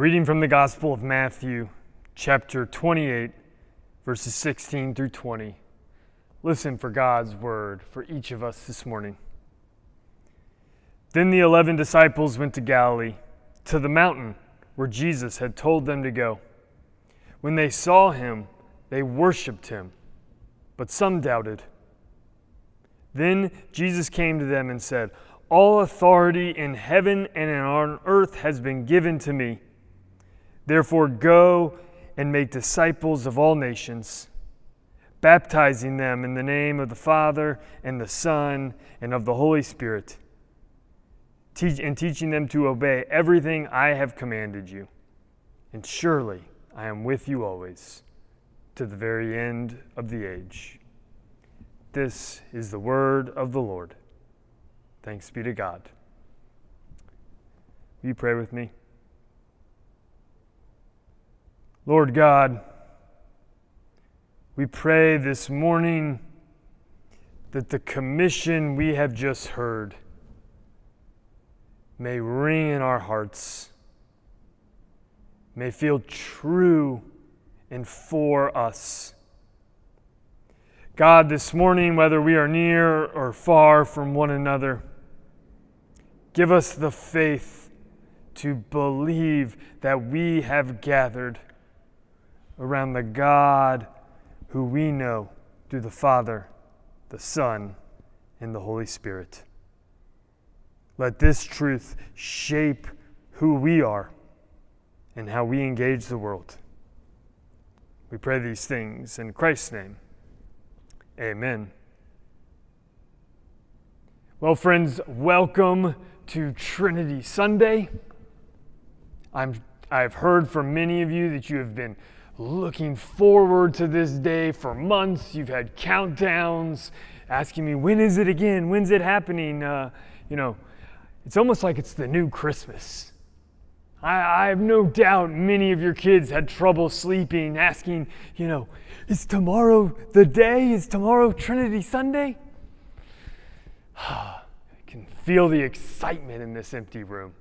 reading from the Gospel of Matthew, chapter 28, verses 16 through 20. Listen for God's word for each of us this morning. Then the eleven disciples went to Galilee, to the mountain where Jesus had told them to go. When they saw him, they worshiped him, but some doubted. Then Jesus came to them and said, All authority in heaven and on earth has been given to me. Therefore, go and make disciples of all nations, baptizing them in the name of the Father and the Son and of the Holy Spirit, teach, and teaching them to obey everything I have commanded you. And surely I am with you always to the very end of the age. This is the word of the Lord. Thanks be to God. Will you pray with me? Lord God, we pray this morning that the commission we have just heard may ring in our hearts, may feel true and for us. God, this morning, whether we are near or far from one another, give us the faith to believe that we have gathered around the God who we know through the Father, the Son, and the Holy Spirit. Let this truth shape who we are and how we engage the world. We pray these things in Christ's name. Amen. Well, friends, welcome to Trinity Sunday. I'm, I've heard from many of you that you have been looking forward to this day for months. You've had countdowns asking me, when is it again? When's it happening? Uh, you know, it's almost like it's the new Christmas. I, I have no doubt many of your kids had trouble sleeping, asking, you know, is tomorrow the day? Is tomorrow Trinity Sunday? I can feel the excitement in this empty room.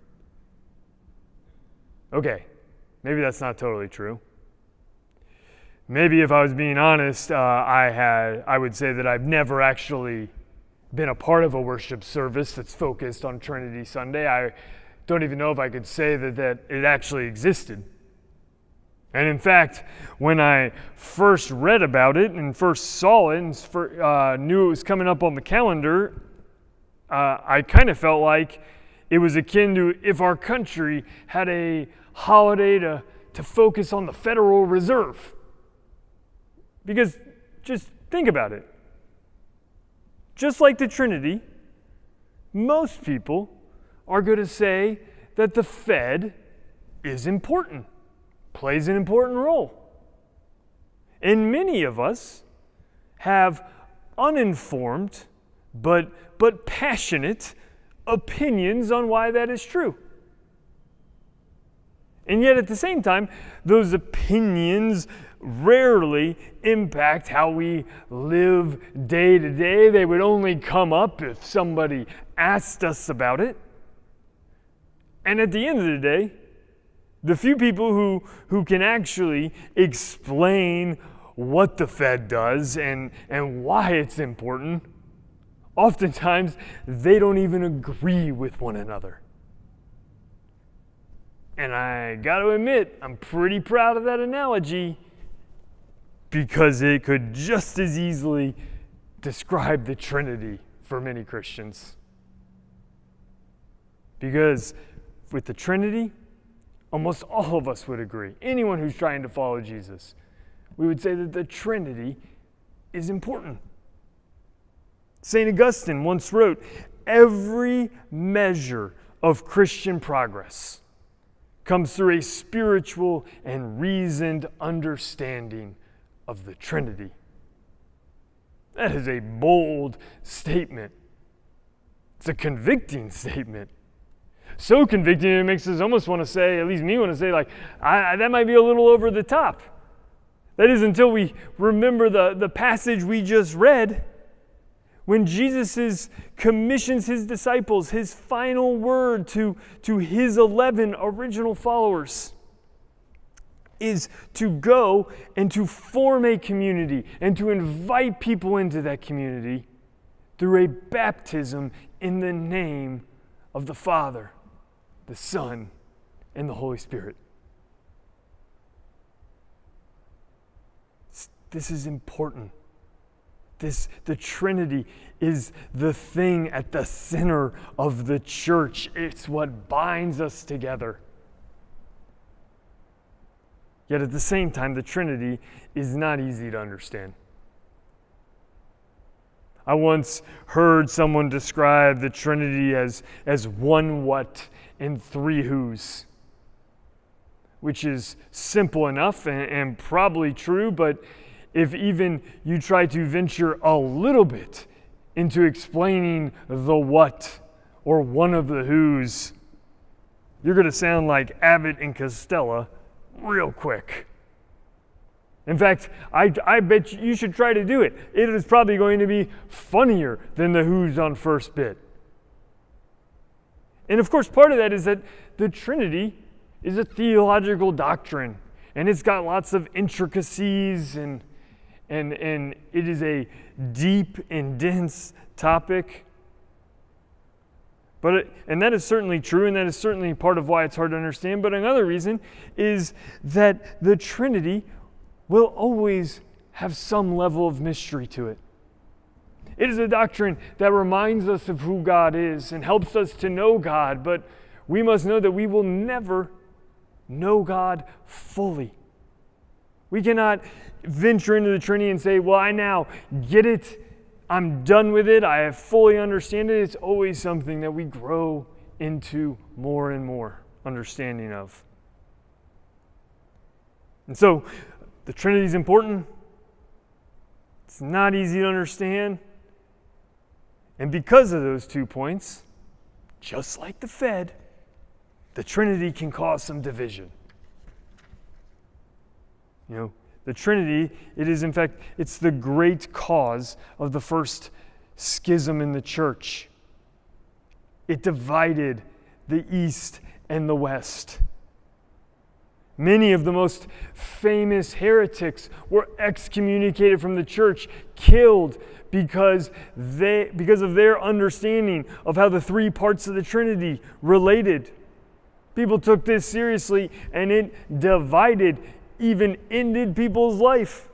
Okay, maybe that's not totally true. Maybe if I was being honest, uh, I had I would say that I've never actually been a part of a worship service that's focused on Trinity Sunday. I don't even know if I could say that, that it actually existed. And in fact, when I first read about it and first saw it and uh, knew it was coming up on the calendar, uh, I kind of felt like it was akin to if our country had a holiday to, to focus on the Federal Reserve. Because just think about it. Just like the Trinity, most people are going to say that the Fed is important, plays an important role. And many of us have uninformed but, but passionate opinions on why that is true. And yet, at the same time, those opinions rarely impact how we live day to day. They would only come up if somebody asked us about it. And at the end of the day, the few people who, who can actually explain what the Fed does and, and why it's important, oftentimes they don't even agree with one another. And I got to admit, I'm pretty proud of that analogy because it could just as easily describe the Trinity for many Christians. Because with the Trinity, almost all of us would agree, anyone who's trying to follow Jesus, we would say that the Trinity is important. St. Augustine once wrote, Every measure of Christian progress comes through a spiritual and reasoned understanding of the Trinity. That is a bold statement. It's a convicting statement. So convicting it makes us almost want to say, at least me want to say, like, I, that might be a little over the top. That is until we remember the, the passage we just read when Jesus is, commissions his disciples, his final word to, to his 11 original followers. Is to go and to form a community and to invite people into that community through a baptism in the name of the Father, the Son, and the Holy Spirit. This is important. This, the Trinity is the thing at the center of the church. It's what binds us together. Yet at the same time, the Trinity is not easy to understand. I once heard someone describe the Trinity as, as one what and three who's, which is simple enough and, and probably true, but if even you try to venture a little bit into explaining the what or one of the who's, you're going to sound like Abbott and Costello real quick. In fact, I, I bet you should try to do it. It is probably going to be funnier than the who's on first bit. And of course, part of that is that the Trinity is a theological doctrine, and it's got lots of intricacies and and, and it is a deep and dense topic. But it, and that is certainly true, and that is certainly part of why it's hard to understand. But another reason is that the Trinity will always have some level of mystery to it. It is a doctrine that reminds us of who God is and helps us to know God, but we must know that we will never know God fully. We cannot venture into the Trinity and say, Well, I now get it. I'm done with it. I fully understand it. It's always something that we grow into more and more understanding of. And so the Trinity is important. It's not easy to understand. And because of those two points, just like the Fed, the Trinity can cause some division. You know, the Trinity, it is in fact, it's the great cause of the first schism in the church. It divided the East and the West. Many of the most famous heretics were excommunicated from the church, killed because, they, because of their understanding of how the three parts of the Trinity related. People took this seriously and it divided even ended people's life.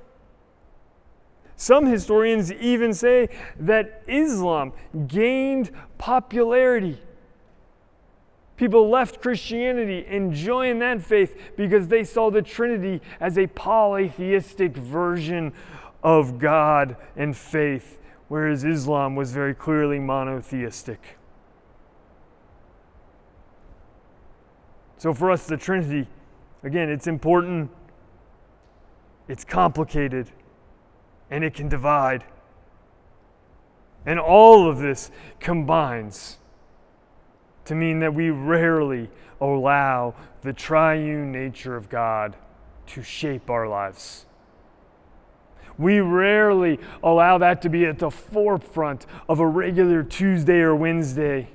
Some historians even say that Islam gained popularity. People left Christianity and joined that faith because they saw the Trinity as a polytheistic version of God and faith, whereas Islam was very clearly monotheistic. So for us, the Trinity, again, it's important it's complicated and it can divide. And all of this combines to mean that we rarely allow the triune nature of God to shape our lives. We rarely allow that to be at the forefront of a regular Tuesday or Wednesday.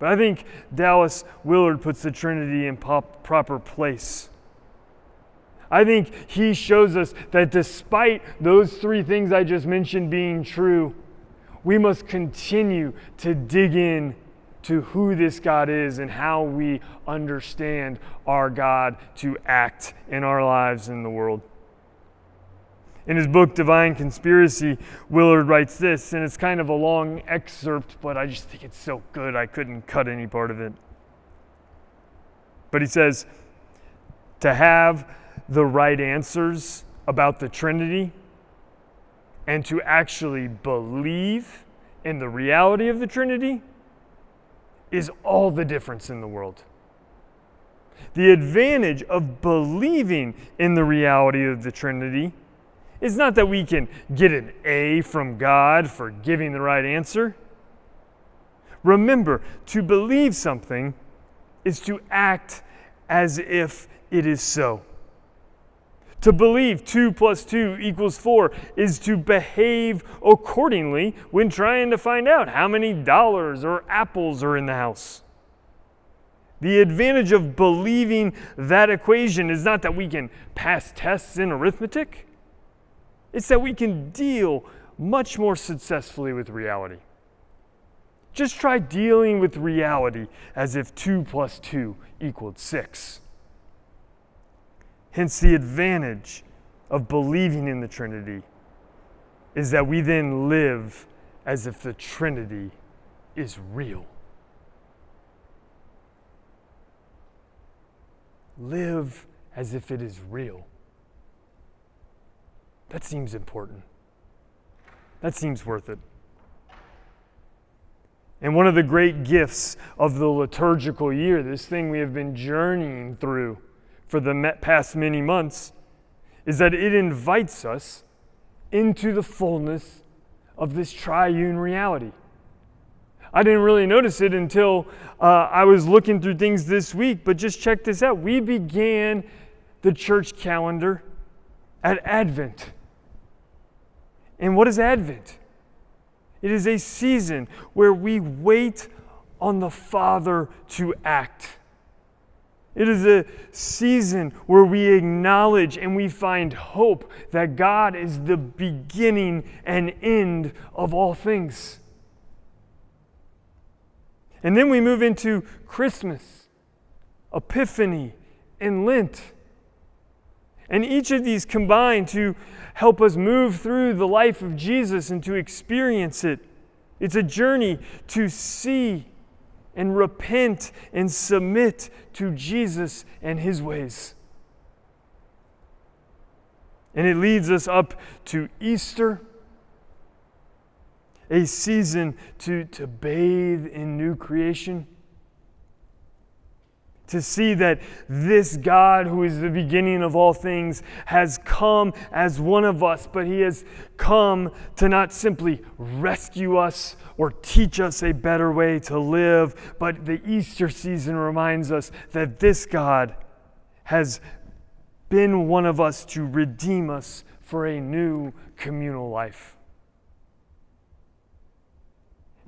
But I think Dallas Willard puts the Trinity in pop, proper place. I think he shows us that despite those three things I just mentioned being true, we must continue to dig in to who this God is and how we understand our God to act in our lives in the world. In his book, Divine Conspiracy, Willard writes this, and it's kind of a long excerpt, but I just think it's so good I couldn't cut any part of it. But he says, To have the right answers about the Trinity and to actually believe in the reality of the Trinity is all the difference in the world. The advantage of believing in the reality of the Trinity is not that we can get an A from God for giving the right answer. Remember, to believe something is to act as if it is so. To believe 2 plus 2 equals 4 is to behave accordingly when trying to find out how many dollars or apples are in the house. The advantage of believing that equation is not that we can pass tests in arithmetic, it's that we can deal much more successfully with reality. Just try dealing with reality as if 2 plus 2 equaled 6. Hence, the advantage of believing in the Trinity is that we then live as if the Trinity is real. Live as if it is real. That seems important. That seems worth it. And one of the great gifts of the liturgical year, this thing we have been journeying through for the past many months, is that it invites us into the fullness of this triune reality. I didn't really notice it until uh, I was looking through things this week, but just check this out. We began the church calendar at Advent. And what is Advent? It is a season where we wait on the Father to act. It is a season where we acknowledge and we find hope that God is the beginning and end of all things. And then we move into Christmas, Epiphany, and Lent. And each of these combine to help us move through the life of Jesus and to experience it. It's a journey to see and repent and submit to Jesus and his ways. And it leads us up to Easter, a season to, to bathe in new creation to see that this God, who is the beginning of all things, has come as one of us, but he has come to not simply rescue us or teach us a better way to live, but the Easter season reminds us that this God has been one of us to redeem us for a new communal life.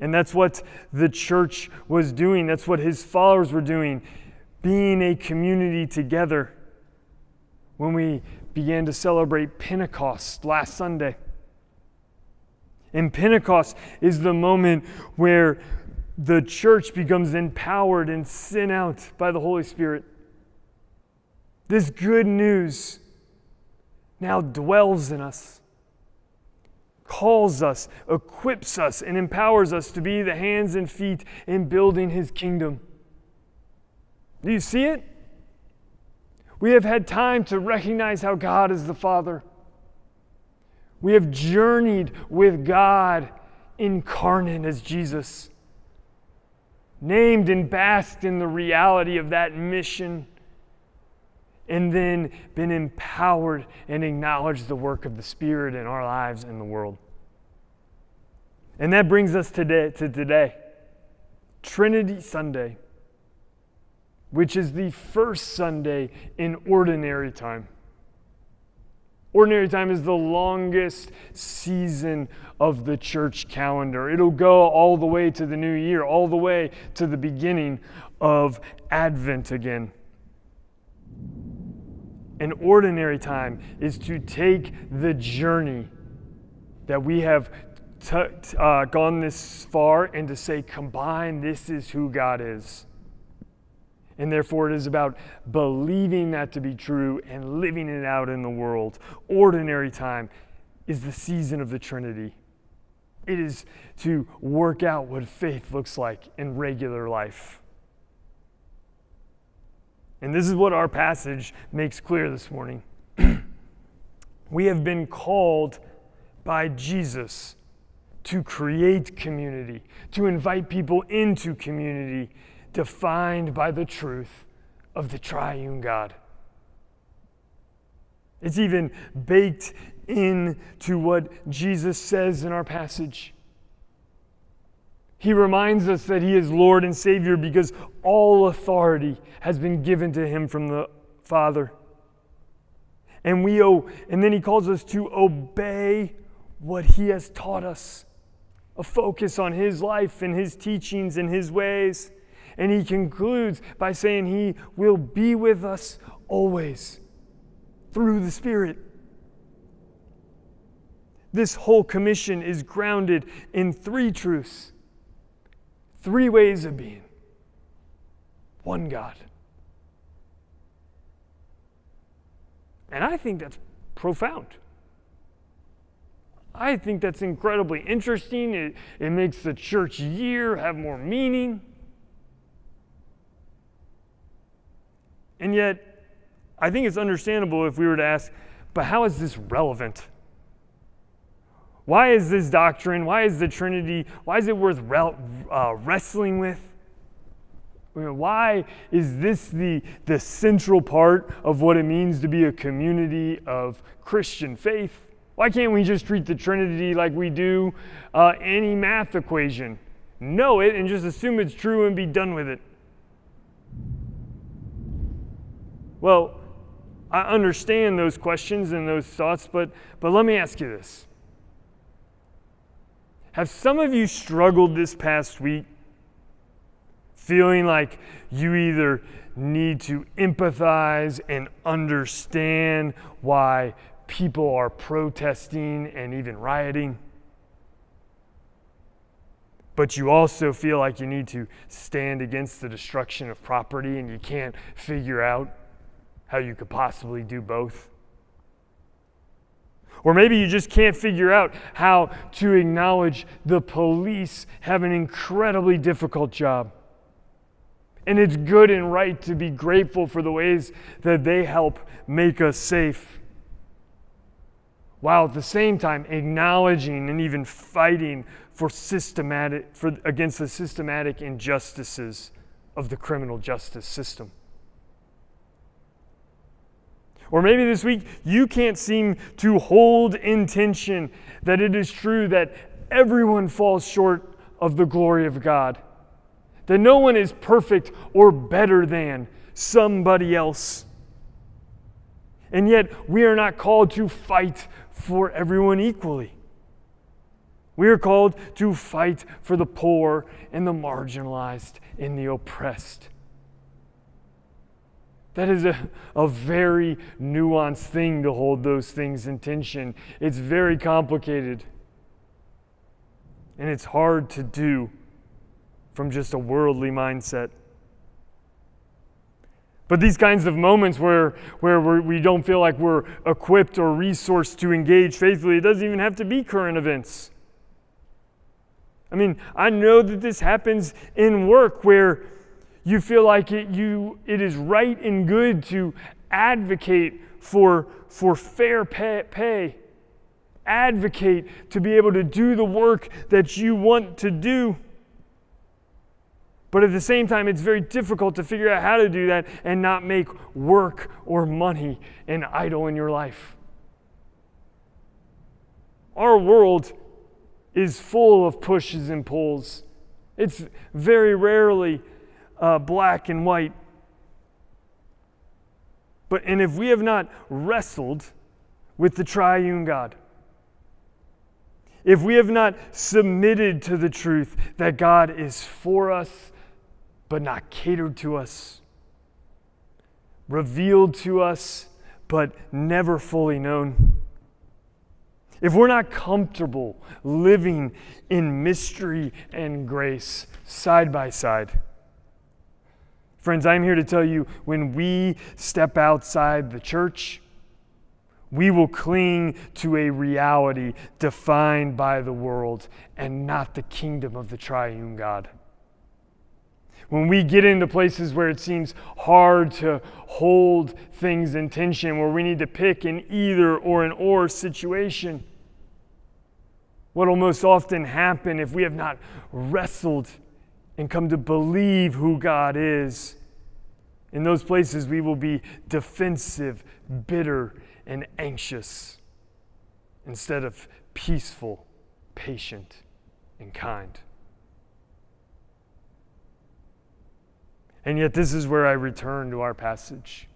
And that's what the church was doing. That's what his followers were doing being a community together when we began to celebrate Pentecost last Sunday. And Pentecost is the moment where the church becomes empowered and sent out by the Holy Spirit. This good news now dwells in us, calls us, equips us, and empowers us to be the hands and feet in building His kingdom. Do you see it? We have had time to recognize how God is the Father. We have journeyed with God incarnate as Jesus, named and basked in the reality of that mission, and then been empowered and acknowledged the work of the Spirit in our lives and the world. And that brings us today, to today, Trinity Sunday which is the first Sunday in ordinary time. Ordinary time is the longest season of the church calendar. It'll go all the way to the new year, all the way to the beginning of Advent again. An ordinary time is to take the journey that we have t- uh, gone this far and to say, combine, this is who God is. And therefore, it is about believing that to be true and living it out in the world. Ordinary time is the season of the Trinity. It is to work out what faith looks like in regular life. And this is what our passage makes clear this morning. we have been called by Jesus to create community, to invite people into community defined by the truth of the triune God. It's even baked into what Jesus says in our passage. He reminds us that He is Lord and Savior because all authority has been given to Him from the Father. And we owe, and then He calls us to obey what He has taught us, a focus on His life and His teachings and His ways. And he concludes by saying he will be with us always through the Spirit. This whole commission is grounded in three truths, three ways of being one God. And I think that's profound. I think that's incredibly interesting. It, it makes the church year have more meaning. And yet, I think it's understandable if we were to ask, but how is this relevant? Why is this doctrine, why is the Trinity, why is it worth uh, wrestling with? Why is this the, the central part of what it means to be a community of Christian faith? Why can't we just treat the Trinity like we do uh, any math equation? Know it and just assume it's true and be done with it. Well, I understand those questions and those thoughts, but, but let me ask you this. Have some of you struggled this past week feeling like you either need to empathize and understand why people are protesting and even rioting. But you also feel like you need to stand against the destruction of property and you can't figure out how you could possibly do both. Or maybe you just can't figure out how to acknowledge the police have an incredibly difficult job. And it's good and right to be grateful for the ways that they help make us safe while at the same time acknowledging and even fighting for systematic for, against the systematic injustices of the criminal justice system. Or maybe this week you can't seem to hold intention that it is true that everyone falls short of the glory of God, that no one is perfect or better than somebody else. And yet, we are not called to fight for everyone equally. We are called to fight for the poor and the marginalized and the oppressed. That is a, a very nuanced thing to hold those things in tension. It's very complicated. And it's hard to do from just a worldly mindset. But these kinds of moments where, where we do not feel like we're equipped or resourced to engage faithfully, it doesn't even have to be current events. I mean, I know that this happens in work where you feel like it, you, it is right and good to advocate for, for fair pay, pay, advocate to be able to do the work that you want to do. But at the same time, it's very difficult to figure out how to do that and not make work or money an idol in your life. Our world is full of pushes and pulls. It's very rarely uh, black and white. But and if we have not wrestled with the triune God, if we have not submitted to the truth that God is for us but not catered to us, revealed to us, but never fully known. If we're not comfortable living in mystery and grace side by side, friends, I'm here to tell you when we step outside the church, we will cling to a reality defined by the world and not the kingdom of the triune God when we get into places where it seems hard to hold things in tension, where we need to pick an either or an or situation, what will most often happen if we have not wrestled and come to believe who God is? In those places, we will be defensive, bitter, and anxious instead of peaceful, patient, and kind. And yet, this is where I return to our passage.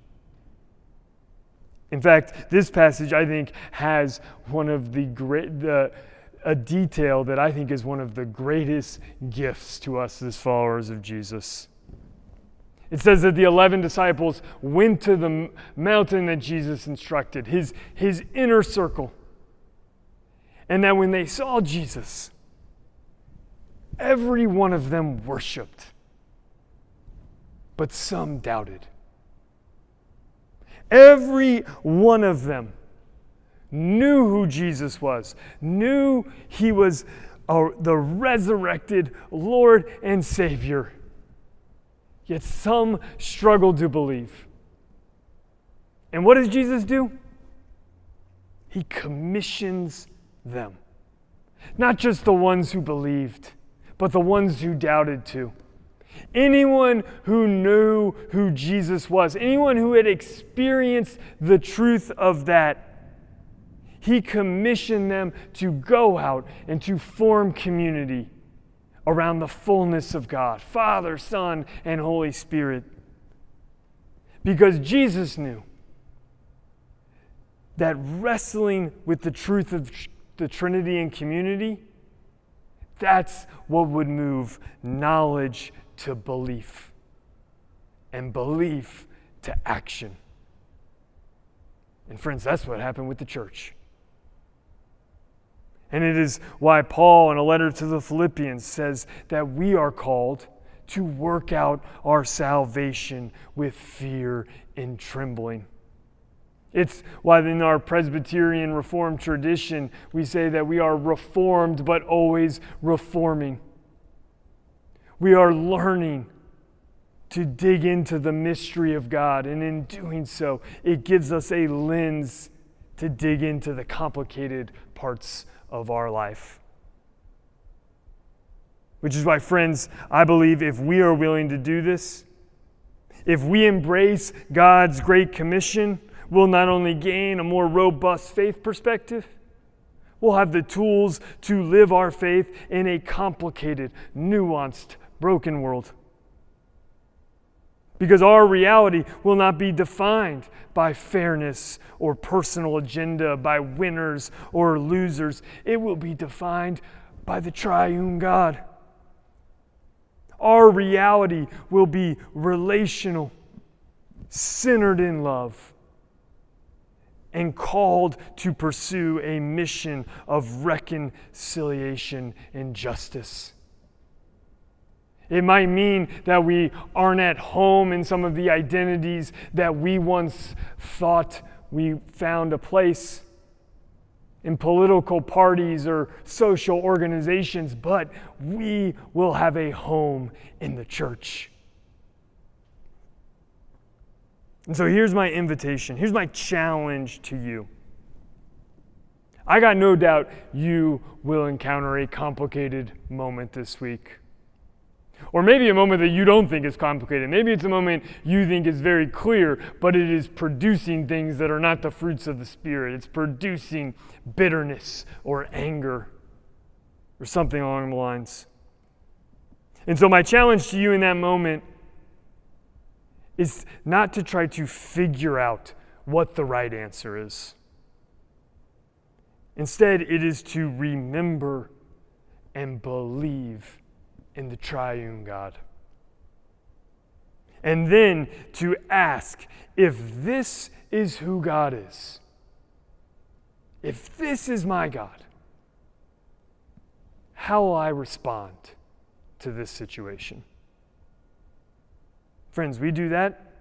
In fact, this passage, I think, has one of the great, the, a detail that I think is one of the greatest gifts to us as followers of Jesus. It says that the 11 disciples went to the mountain that Jesus instructed, his, his inner circle. And that when they saw Jesus, every one of them worshiped, but some doubted. Every one of them knew who Jesus was, knew he was uh, the resurrected Lord and Savior. Yet some struggle to believe. And what does Jesus do? He commissions them. Not just the ones who believed, but the ones who doubted too. Anyone who knew who Jesus was, anyone who had experienced the truth of that, he commissioned them to go out and to form community around the fullness of God Father, Son, and Holy Spirit. Because Jesus knew that wrestling with the truth of the Trinity and community, that's what would move knowledge to belief and belief to action. And, friends, that's what happened with the church. And it is why Paul, in a letter to the Philippians, says that we are called to work out our salvation with fear and trembling. It's why in our Presbyterian Reformed tradition, we say that we are reformed but always reforming. We are learning to dig into the mystery of God, and in doing so, it gives us a lens to dig into the complicated parts of our life. Which is why, friends, I believe if we are willing to do this, if we embrace God's Great Commission, we'll not only gain a more robust faith perspective, we'll have the tools to live our faith in a complicated, nuanced, broken world. Because our reality will not be defined by fairness or personal agenda, by winners or losers. It will be defined by the triune God. Our reality will be relational, centered in love, and called to pursue a mission of reconciliation and justice. It might mean that we aren't at home in some of the identities that we once thought we found a place in political parties or social organizations, but we will have a home in the church. And so here's my invitation, here's my challenge to you. I got no doubt you will encounter a complicated moment this week. Or maybe a moment that you don't think is complicated. Maybe it's a moment you think is very clear, but it is producing things that are not the fruits of the Spirit. It's producing bitterness or anger or something along the lines. And so, my challenge to you in that moment is not to try to figure out what the right answer is. Instead, it is to remember and believe in the triune God. And then to ask if this is who God is, if this is my God, how will I respond to this situation? Friends, we do that.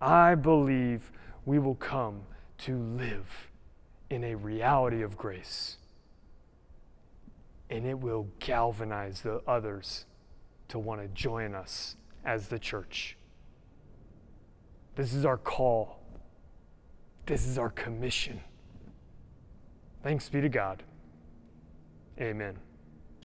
I believe we will come to live in a reality of grace and it will galvanize the others to want to join us as the church. This is our call. This is our commission. Thanks be to God. Amen.